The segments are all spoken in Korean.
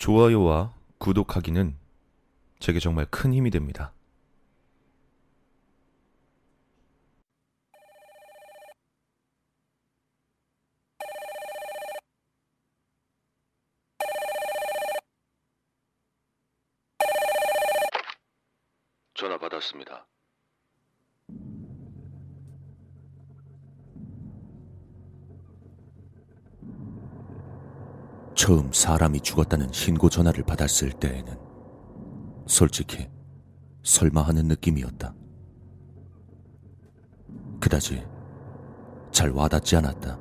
좋아요와 구독하기는 제게 정말 큰 힘이 됩니다. 전화 받았습니다. 처음 사람이 죽었다는 신고 전화를 받았을 때에는 솔직히 설마 하는 느낌이었다. 그다지 잘 와닿지 않았다.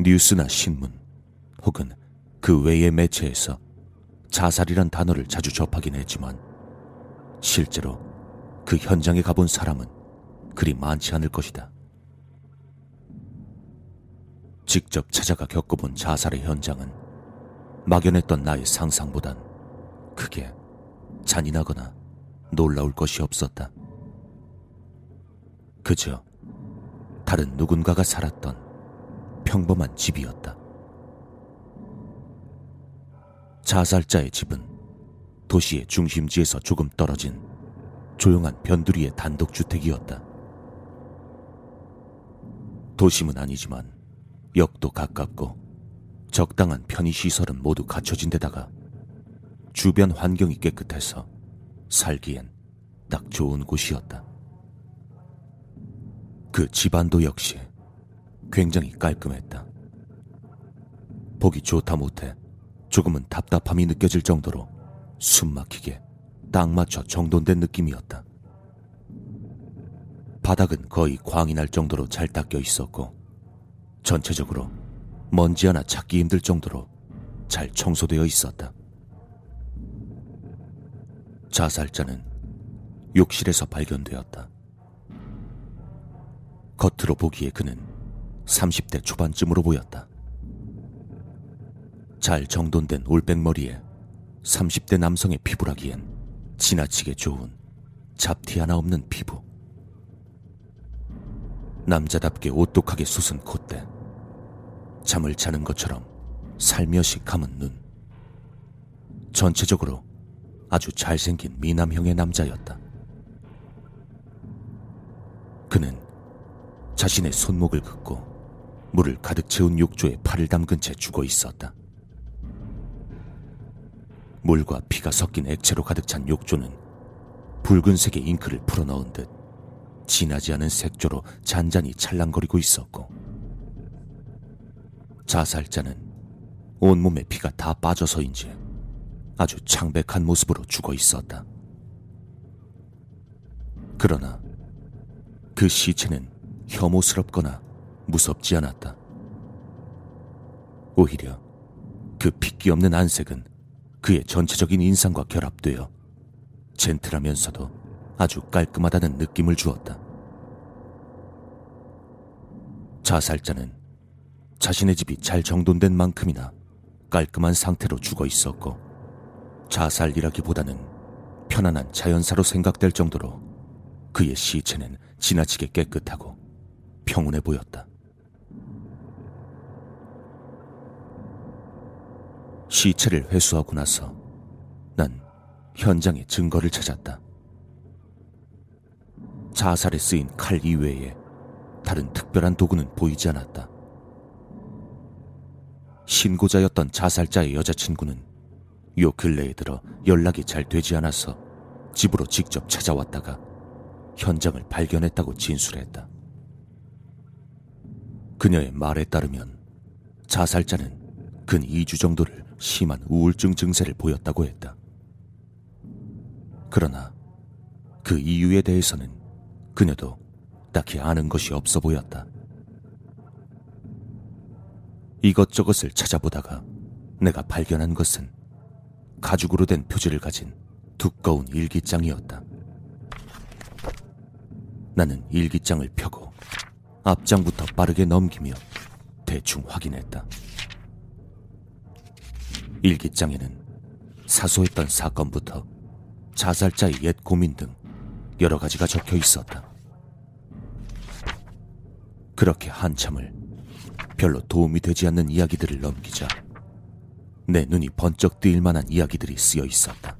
뉴스나 신문 혹은 그 외의 매체에서 자살이란 단어를 자주 접하긴 했지만 실제로 그 현장에 가본 사람은 그리 많지 않을 것이다. 직접 찾아가 겪어본 자살의 현장은 막연했던 나의 상상보단 크게 잔인하거나 놀라울 것이 없었다. 그저 다른 누군가가 살았던 평범한 집이었다. 자살자의 집은 도시의 중심지에서 조금 떨어진 조용한 변두리의 단독주택이었다. 도심은 아니지만 역도 가깝고 적당한 편의시설은 모두 갖춰진 데다가 주변 환경이 깨끗해서 살기엔 딱 좋은 곳이었다. 그 집안도 역시 굉장히 깔끔했다. 보기 좋다 못해 조금은 답답함이 느껴질 정도로 숨 막히게 딱 맞춰 정돈된 느낌이었다. 바닥은 거의 광이 날 정도로 잘 닦여 있었고 전체적으로 먼지 하나 찾기 힘들 정도로 잘 청소되어 있었다. 자살자는 욕실에서 발견되었다. 겉으로 보기에 그는 30대 초반쯤으로 보였다. 잘 정돈된 올백머리에 30대 남성의 피부라기엔 지나치게 좋은 잡티 하나 없는 피부. 남자답게 오똑하게 솟은 콧대. 잠을 자는 것처럼 살며시 감은 눈. 전체적으로 아주 잘생긴 미남형의 남자였다. 그는 자신의 손목을 긋고 물을 가득 채운 욕조에 팔을 담근 채 죽어 있었다. 물과 피가 섞인 액체로 가득 찬 욕조는 붉은색의 잉크를 풀어넣은 듯 진하지 않은 색조로 잔잔히 찰랑거리고 있었고 자살자는 온몸에 피가 다 빠져서인지 아주 창백한 모습으로 죽어 있었다. 그러나 그 시체는 혐오스럽거나 무섭지 않았다. 오히려 그 핏기 없는 안색은 그의 전체적인 인상과 결합되어 젠틀하면서도 아주 깔끔하다는 느낌을 주었다. 자살자는 자신의 집이 잘 정돈된 만큼이나 깔끔한 상태로 죽어 있었고 자살이라기보다는 편안한 자연사로 생각될 정도로 그의 시체는 지나치게 깨끗하고 평온해 보였다. 시체를 회수하고 나서 난 현장의 증거를 찾았다. 자살에 쓰인 칼 이외에 다른 특별한 도구는 보이지 않았다. 신고자였던 자살자의 여자친구는 요 근래에 들어 연락이 잘 되지 않아서 집으로 직접 찾아왔다가 현장을 발견했다고 진술했다. 그녀의 말에 따르면 자살자는 근 2주 정도를 심한 우울증 증세를 보였다고 했다. 그러나 그 이유에 대해서는 그녀도 딱히 아는 것이 없어 보였다. 이것저것을 찾아보다가 내가 발견한 것은 가죽으로 된 표지를 가진 두꺼운 일기장이었다. 나는 일기장을 펴고 앞장부터 빠르게 넘기며 대충 확인했다. 일기장에는 사소했던 사건부터 자살자의 옛 고민 등 여러 가지가 적혀 있었다. 그렇게 한참을 별로 도움이 되지 않는 이야기들을 넘기자 내 눈이 번쩍 뜨일 만한 이야기들이 쓰여 있었다.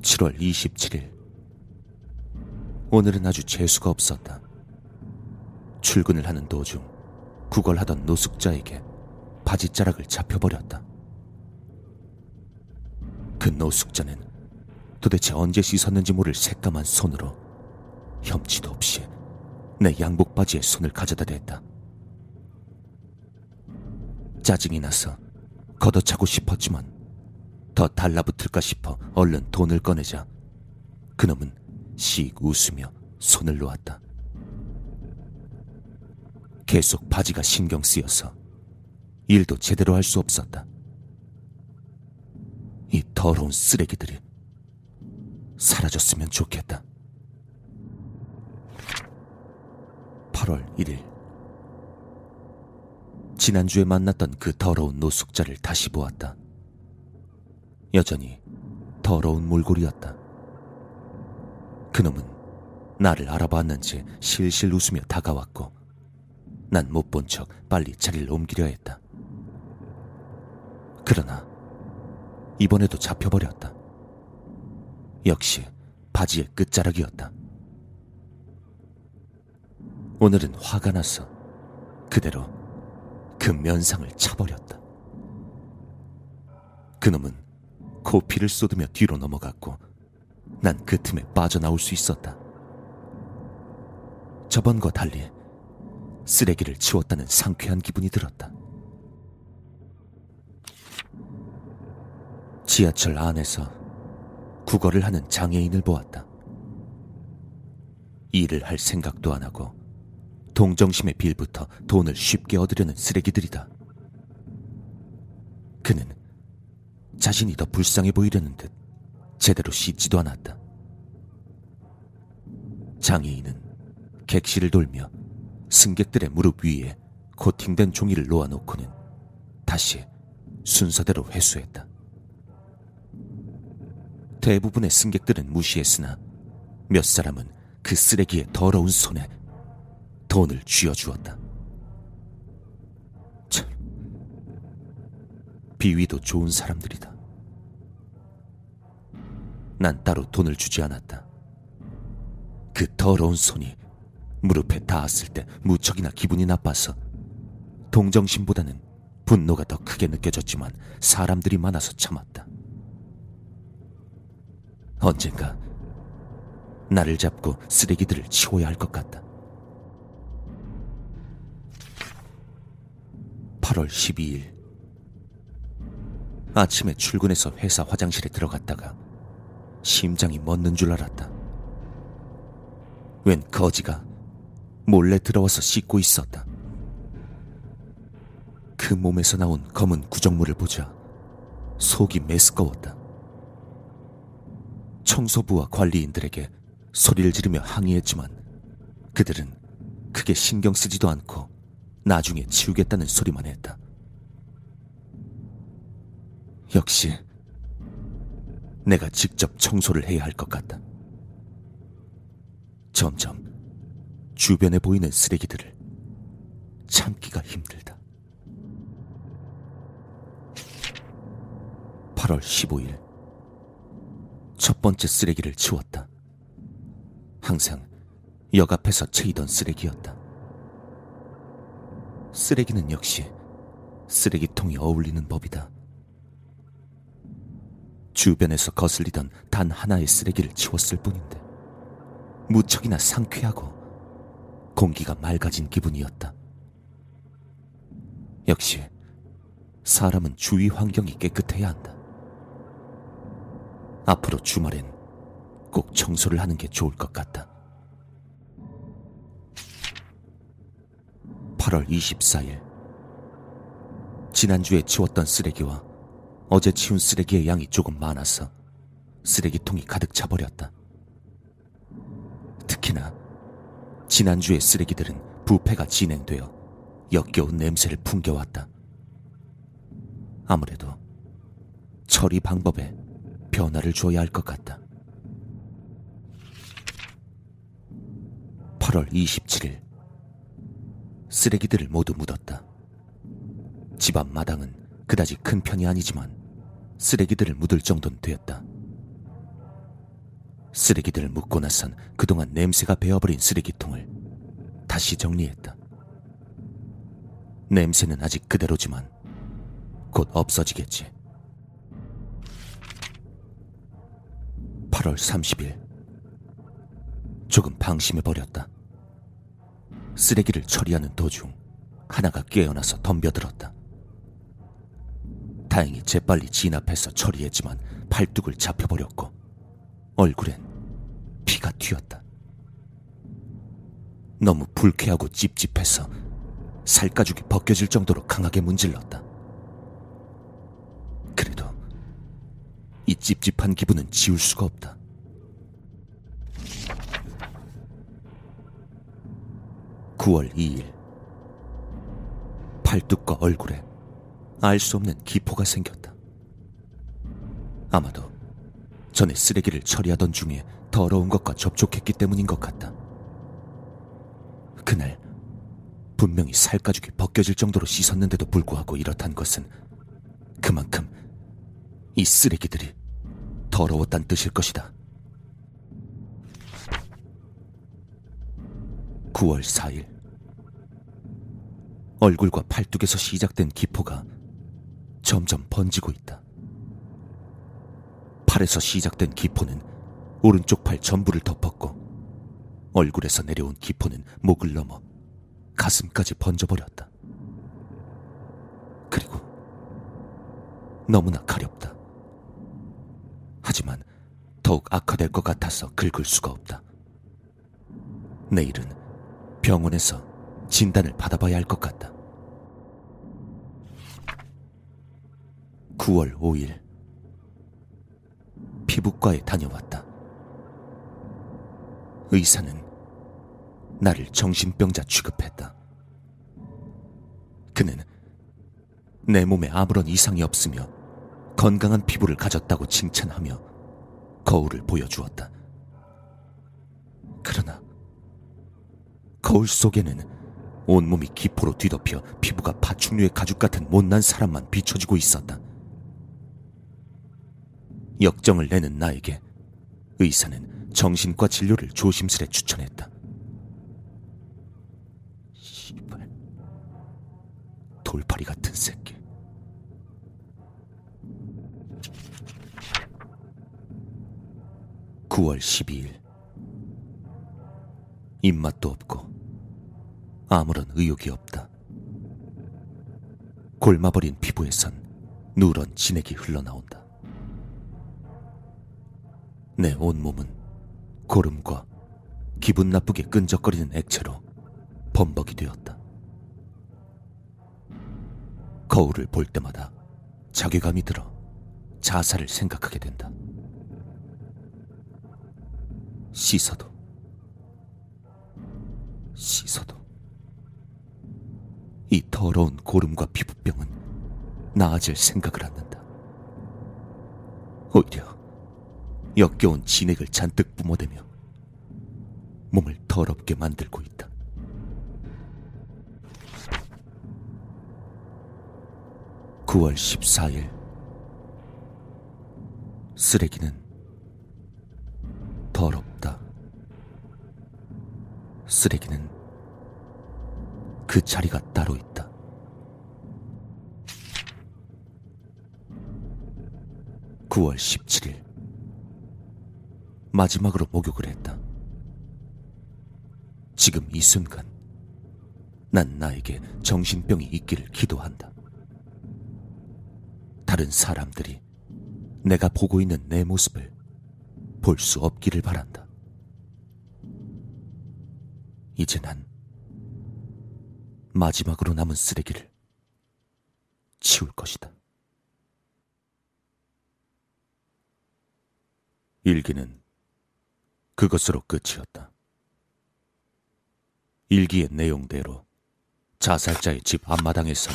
(7월 27일) 오늘은 아주 재수가 없었다. 출근을 하는 도중 구걸하던 노숙자에게 바지자락을 잡혀버렸다. 그 노숙자는 도대체 언제 씻었는지 모를 새까만 손으로 혐지도 없이 내 양복 바지에 손을 가져다 댔다. 짜증이 나서 걷어차고 싶었지만 더 달라붙을까 싶어 얼른 돈을 꺼내자 그놈은 씩 웃으며 손을 놓았다. 계속 바지가 신경 쓰여서 일도 제대로 할 수 없었다. 이 더러운 쓰레기들이 사라졌으면 좋겠다. 8월 1일. 지난주에 만났던 그 더러운 노숙자를 다시 보았다. 여전히 더러운 몰골이었다. 그놈은 나를 알아봤는지 실실 웃으며 다가왔고, 난 못 본 척 빨리 자리를 옮기려 했다. 그러나, 이번에도 잡혀버렸다. 역시 바지의 끝자락이었다. 오늘은 화가 나서 그대로 그 면상을 차버렸다. 그놈은 코피를 쏟으며 뒤로 넘어갔고 난 그 틈에 빠져나올 수 있었다. 저번과 달리 쓰레기를 치웠다는 상쾌한 기분이 들었다. 지하철 안에서 구걸을 하는 장애인을 보았다. 일을 할 생각도 안 하고 동정심의 빌부터 돈을 쉽게 얻으려는 쓰레기들이다. 그는 자신이 더 불쌍해 보이려는 듯 제대로 씻지도 않았다. 장애인은 객실을 돌며 승객들의 무릎 위에 코팅된 종이를 놓아놓고는 다시 순서대로 회수했다. 대부분의 승객들은 무시했으나 몇 사람은 그 쓰레기의 더러운 손에 돈을 쥐어주었다. 참, 비위도 좋은 사람들이다. 난 따로 돈을 주지 않았다. 그 더러운 손이 무릎에 닿았을 때 무척이나 기분이 나빠서 동정심보다는 분노가 더 크게 느껴졌지만 사람들이 많아서 참았다. 언젠가 나를 잡고 쓰레기들을 치워야 할 것 같다. 8월 12일 아침에 출근해서 회사 화장실에 들어갔다가 심장이 멎는 줄 알았다. 웬 거지가 몰래 들어와서 씻고 있었다. 그 몸에서 나온 검은 구정물을 보자 속이 메스꺼웠다. 청소부와 관리인들에게 소리를 지르며 항의했지만 그들은 크게 신경 쓰지도 않고 나중에 치우겠다는 소리만 했다. 역시 내가 직접 청소를 해야 할 것 같다. 점점 주변에 보이는 쓰레기들을 참기가 힘들다. 8월 15일 첫 번째 쓰레기를 치웠다. 항상 역 앞에서 채이던 쓰레기였다. 쓰레기는 역시 쓰레기통이 어울리는 법이다. 주변에서 거슬리던 단 하나의 쓰레기를 치웠을 뿐인데 무척이나 상쾌하고 공기가 맑아진 기분이었다. 역시 사람은 주위 환경이 깨끗해야 한다. 앞으로 주말엔 꼭 청소를 하는 게 좋을 것 같다. 8월 24일. 지난주에 치웠던 쓰레기와 어제 치운 쓰레기의 양이 조금 많아서 쓰레기통이 가득 차버렸다. 특히나 지난주의 쓰레기들은 부패가 진행되어 역겨운 냄새를 풍겨왔다. 아무래도 처리 방법에 변화를 주어야 할 것 같다. 8월 27일 쓰레기들을 모두 묻었다. 집 앞 마당은 그다지 큰 편이 아니지만 쓰레기들을 묻을 정도는 되었다. 쓰레기들을 묻고 나선 그동안 냄새가 배어버린 쓰레기통을 다시 정리했다. 냄새는 아직 그대로지만 곧 없어지겠지. 8월 30일. 조금 방심해버렸다. 쓰레기를 처리하는 도중 하나가 깨어나서 덤벼들었다. 다행히 재빨리 진압해서 처리했지만 팔뚝을 잡혀버렸고 얼굴엔 피가 튀었다. 너무 불쾌하고 찝찝해서 살가죽이 벗겨질 정도로 강하게 문질렀다. 그래도 이 찝찝한 기분은 지울 수가 없다. (9월 2일) 팔뚝과 얼굴에 알 수 없는 기포가 생겼다. 아마도 전에 쓰레기를 처리하던 중에 더러운 것과 접촉했기 때문인 것 같다. 그날 분명히 살가죽이 벗겨질 정도로 씻었는데도 불구하고 이렇단 것은 그만큼 이 쓰레기들이 더러웠단 뜻일 것이다. 9월 4일 얼굴과 팔뚝에서 시작된 기포가 점점 번지고 있다. 팔에서 시작된 기포는 오른쪽 팔 전부를 덮었고 얼굴에서 내려온 기포는 목을 넘어 가슴까지 번져버렸다. 그리고 너무나 가렵다. 하지만 더욱 악화될 것 같아서 긁을 수가 없다. 내일은 병원에서 진단을 받아봐야 할 것 같다. 9월 5일 피부과에 다녀왔다. 의사는 나를 정신병자 취급했다. 그는 내 몸에 아무런 이상이 없으며 건강한 피부를 가졌다고 칭찬하며 거울을 보여주었다. 그러나 거울 속에는 온몸이 기포로 뒤덮여 피부가 파충류의 가죽 같은 못난 사람만 비춰지고 있었다. 역정을 내는 나에게 의사는 정신과 진료를 조심스레 추천했다. 시발. 돌팔이 같은 새끼. (9월 12일) 입맛도 없고 아무런 의욕이 없다. 골마버린 피부에선 누런 진액이 흘러나온다. 내 온몸은 고름과 기분 나쁘게 끈적거리는 액체로 범벅이 되었다. 거울을 볼 때마다 자괴감이 들어 자살을 생각하게 된다. 씻어도, 씻어도. 이 더러운 고름과 피부병은 나아질 생각을 않는다. 오히려 역겨운 진액을 잔뜩 뿜어대며 몸을 더럽게 만들고 있다. (9월 14일) 쓰레기는 더럽다. 쓰레기는 그 자리가 따로 있다. (9월 17일) 마지막으로 목욕을 했다. 지금 이 순간, 난 나에게 정신병이 있기를 기도한다. 다른 사람들이 내가 보고 있는 내 모습을 볼 수 없기를 바란다. 이제 난 마지막으로 남은 쓰레기를 치울 것이다. 일기는 그것으로 끝이었다. 일기의 내용대로 자살자의 집 앞마당에서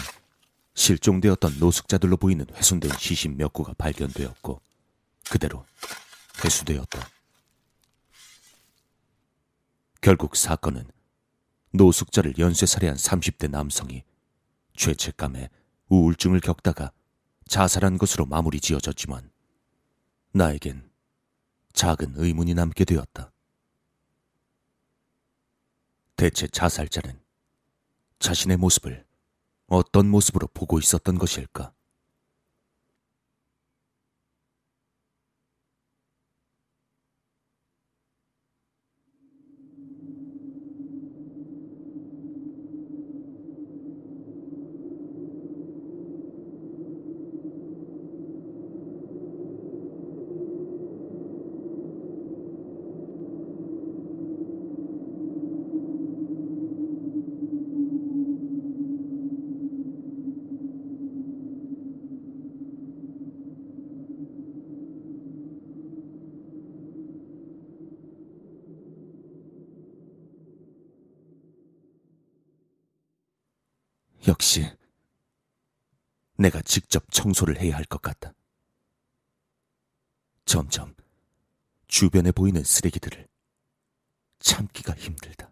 실종되었던 노숙자들로 보이는 훼손된 시신 몇 구가 발견되었고 그대로 회수되었다. 결국 사건은 노숙자를 연쇄 살해한 30대 남성이 죄책감에 우울증을 겪다가 자살한 것으로 마무리 지어졌지만 나에겐 작은 의문이 남게 되었다. 대체 자살자는 자신의 모습을 어떤 모습으로 보고 있었던 것일까? 역시 내가 직접 청소를 해야 할 것 같다. 점점 주변에 보이는 쓰레기들을 참기가 힘들다.